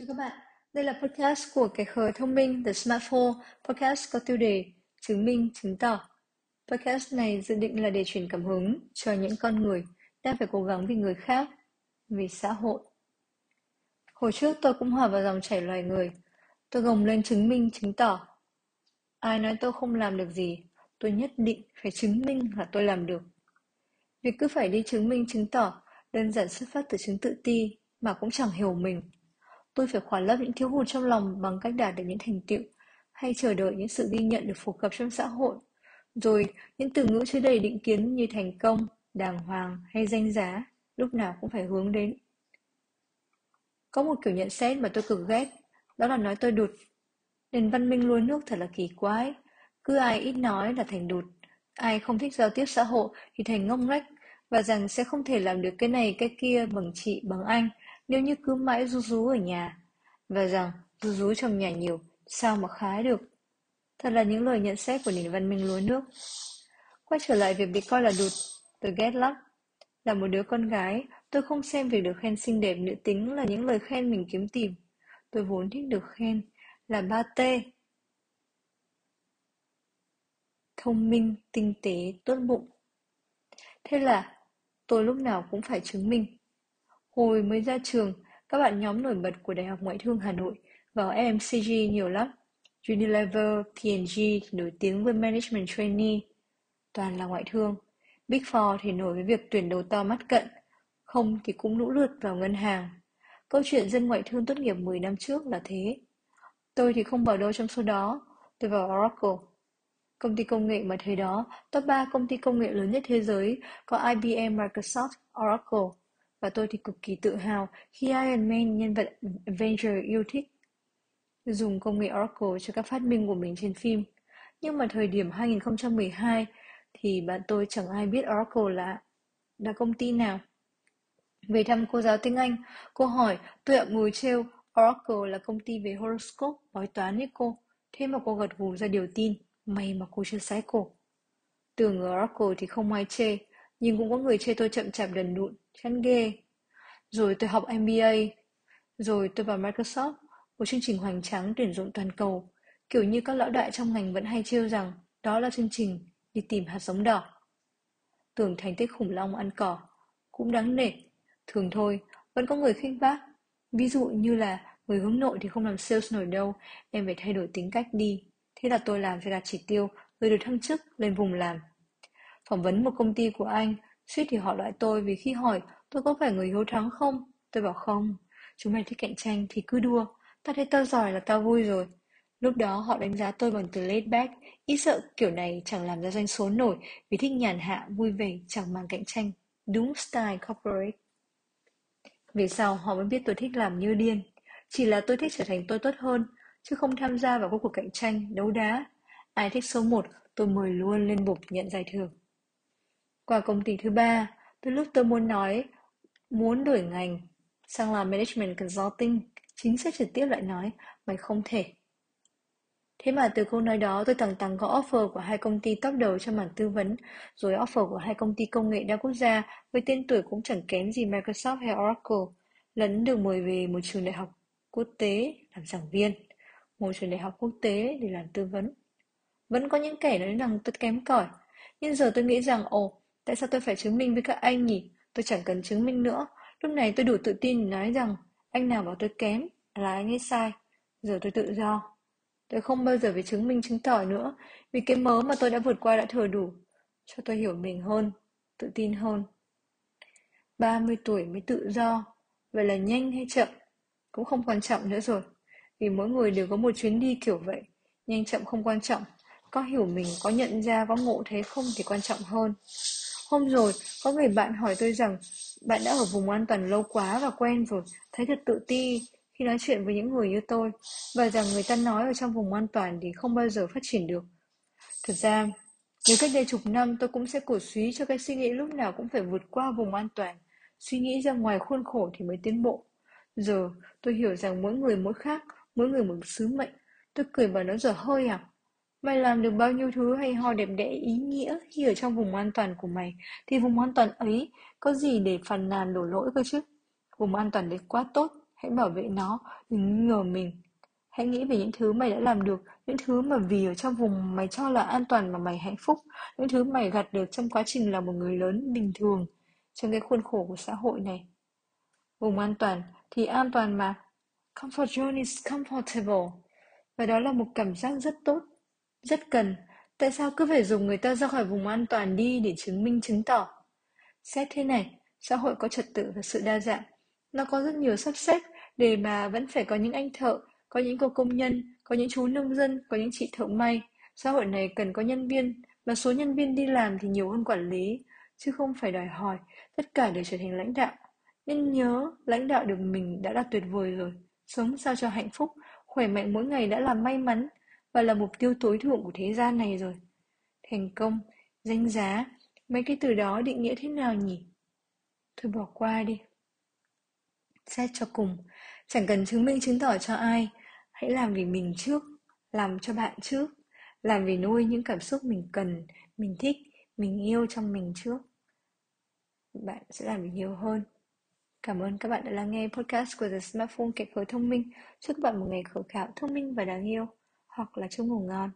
Chào các bạn, đây là podcast của Kẻ khờ thông minh The Smartphone. Podcast có tiêu đề Chứng minh, chứng tỏ. Podcast này dự định là để truyền cảm hứng cho những con người đang phải cố gắng vì người khác, vì xã hội. Hồi trước tôi cũng hòa vào dòng chảy loài người. Tôi gồng lên chứng minh, chứng tỏ. Ai nói tôi không làm được gì, tôi nhất định phải chứng minh là tôi làm được. Việc cứ phải đi chứng minh, chứng tỏ đơn giản xuất phát từ chứng tự ti mà cũng chẳng hiểu mình Tôi phải khỏa lấp những thiếu hụt trong lòng bằng cách đạt được những thành tựu hay chờ đợi những sự ghi nhận được phổ cập trong xã hội. Rồi, những từ ngữ chứa đầy định kiến như thành công, đàng hoàng hay danh giá lúc nào cũng phải hướng đến. Có một kiểu nhận xét mà tôi cực ghét, đó là nói tôi đụt. Nền văn minh lúa nước thật là kỳ quái. Cứ ai ít nói là thành đụt, ai không thích giao tiếp xã hội thì thành ngông nghếch và rằng sẽ không thể làm được cái này cái kia bằng chị bằng anh nếu như cứ mãi rú rú ở nhà, và rằng rú rú trong nhà nhiều, sao mà khái được. Thật là những lời nhận xét của nền văn minh lúa nước. Quay trở lại việc bị coi là đụt, tôi ghét lắm. Là một đứa con gái, tôi không xem việc được khen xinh đẹp nữ tính là những lời khen mình kiếm tìm. Tôi vốn thích được khen là ba t Thông minh, tinh tế, tốt bụng. Thế là tôi lúc nào cũng phải chứng minh Hồi mới ra trường, các bạn nhóm nổi bật của Đại học Ngoại thương Hà Nội vào FMCG nhiều lắm. Unilever, P&G nổi tiếng với Management Trainee, toàn là ngoại thương. Big Four thì nổi với việc tuyển đầu to mắt cận, không thì cũng lũ lượt vào ngân hàng. Câu chuyện dân ngoại thương tốt nghiệp 10 năm trước là thế. Tôi thì không vào đâu trong số đó, tôi vào Oracle. Công ty công nghệ mà thời đó, top 3 công ty công nghệ lớn nhất thế giới có IBM, Microsoft, Oracle và tôi thì cực kỳ tự hào khi Iron Man, nhân vật Avenger yêu thích, dùng công nghệ Oracle cho các phát minh của mình trên phim. Nhưng mà thời điểm 2012 thì bạn tôi chẳng ai biết Oracle là là công ty nào. Về thăm cô giáo tiếng Anh, cô hỏi tôi ạ ngồi trêu Oracle là công ty về horoscope, bói toán ấy cô. Thế mà cô gật gù ra điều tin, may mà cô chưa sái cổ. Tưởng Oracle thì không ai chê, nhưng cũng có người chê tôi chậm chạp đần đụn, chán ghê. Rồi tôi học MBA, rồi tôi vào Microsoft, một chương trình hoành tráng tuyển dụng toàn cầu. Kiểu như các lão đại trong ngành vẫn hay trêu rằng đó là chương trình đi tìm hạt giống đỏ. Tưởng thành tích khủng long ăn cỏ, cũng đáng nể. Thường thôi, vẫn có người khinh bác. Ví dụ như là người hướng nội thì không làm sales nổi đâu, em phải thay đổi tính cách đi. Thế là tôi làm phải đạt chỉ tiêu, rồi được thăng chức lên vùng làm. Phỏng vấn một công ty của anh, suýt thì họ loại tôi vì khi hỏi tôi có phải người hiếu thắng không? Tôi bảo không, chúng mày thích cạnh tranh thì cứ đua, tao thấy tao giỏi là tao vui rồi. Lúc đó họ đánh giá tôi bằng từ laid back, ít sợ kiểu này chẳng làm ra doanh số nổi vì thích nhàn hạ, vui vẻ, chẳng mang cạnh tranh. Đúng style corporate. Về sau họ mới biết tôi thích làm như điên. Chỉ là tôi thích trở thành tôi tốt hơn, chứ không tham gia vào các cuộc cạnh tranh, đấu đá. Ai thích số 1, tôi mời luôn lên bục nhận giải thưởng. Qua công ty thứ ba, từ lúc tôi muốn nói muốn đổi ngành sang làm management consulting, chính sách trực tiếp lại nói mày không thể. Thế mà từ câu nói đó tôi tầng tầng có offer của hai công ty top đầu cho mảng tư vấn, rồi offer của hai công ty công nghệ đa quốc gia với tên tuổi cũng chẳng kém gì Microsoft hay Oracle, lẫn được mời về một trường đại học quốc tế làm giảng viên, một trường đại học quốc tế để làm tư vấn. Vẫn có những kẻ nói rằng tôi kém cỏi, nhưng giờ tôi nghĩ rằng ồ, Tại sao tôi phải chứng minh với các anh nhỉ? Tôi chẳng cần chứng minh nữa. Lúc này tôi đủ tự tin để nói rằng anh nào bảo tôi kém là anh ấy sai. Giờ tôi tự do. Tôi không bao giờ phải chứng minh chứng tỏ nữa vì cái mớ mà tôi đã vượt qua đã thừa đủ cho tôi hiểu mình hơn, tự tin hơn. 30 tuổi mới tự do, vậy là nhanh hay chậm cũng không quan trọng nữa rồi. Vì mỗi người đều có một chuyến đi kiểu vậy, nhanh chậm không quan trọng, có hiểu mình, có nhận ra, có ngộ thế không thì quan trọng hơn. Hôm rồi, có người bạn hỏi tôi rằng bạn đã ở vùng an toàn lâu quá và quen rồi, thấy thật tự ti khi nói chuyện với những người như tôi và rằng người ta nói ở trong vùng an toàn thì không bao giờ phát triển được. Thật ra, nếu cách đây chục năm tôi cũng sẽ cổ suý cho cái suy nghĩ lúc nào cũng phải vượt qua vùng an toàn, suy nghĩ ra ngoài khuôn khổ thì mới tiến bộ. Giờ, tôi hiểu rằng mỗi người mỗi khác, mỗi người một sứ mệnh. Tôi cười bảo nó dở hơi à? Mày làm được bao nhiêu thứ hay ho đẹp đẽ ý nghĩa khi ở trong vùng an toàn của mày thì vùng an toàn ấy có gì để phàn nàn đổ lỗi cơ chứ? Vùng an toàn đấy quá tốt Hãy bảo vệ nó, đừng ngờ mình. Hãy nghĩ về những thứ mày đã làm được, những thứ mà vì ở trong vùng mày cho là an toàn mà mày hạnh phúc, những thứ mày gặt được trong quá trình là một người lớn bình thường trong cái khuôn khổ của xã hội này. Vùng an toàn thì an toàn mà. Comfort zone is comfortable. Và đó là một cảm giác rất tốt, rất cần. Tại sao cứ phải dùng người ta ra khỏi vùng an toàn đi để chứng minh chứng tỏ? Xét thế này, xã hội có trật tự và sự đa dạng. Nó có rất nhiều sắp xếp để mà vẫn phải có những anh thợ, có những cô công nhân, có những chú nông dân, có những chị thợ may. Xã hội này cần có nhân viên, và số nhân viên đi làm thì nhiều hơn quản lý, chứ không phải đòi hỏi tất cả đều trở thành lãnh đạo. Nên nhớ, lãnh đạo được mình đã là tuyệt vời rồi. Sống sao cho hạnh phúc, khỏe mạnh mỗi ngày đã là may mắn và là mục tiêu tối thượng của thế gian này rồi. Thành công, danh giá, mấy cái từ đó định nghĩa thế nào nhỉ? Thôi bỏ qua đi. Xét cho cùng, chẳng cần chứng minh chứng tỏ cho ai, hãy làm vì mình trước, làm cho bạn trước, làm vì nuôi những cảm xúc mình cần, mình thích, mình yêu trong mình trước. Bạn sẽ làm được nhiều hơn. Cảm ơn các bạn đã lắng nghe podcast của The Smartphone Kẹp Khởi Thông Minh. Chúc các bạn một ngày khởi khảo thông minh và đáng yêu, hoặc là chưa ngủ ngon.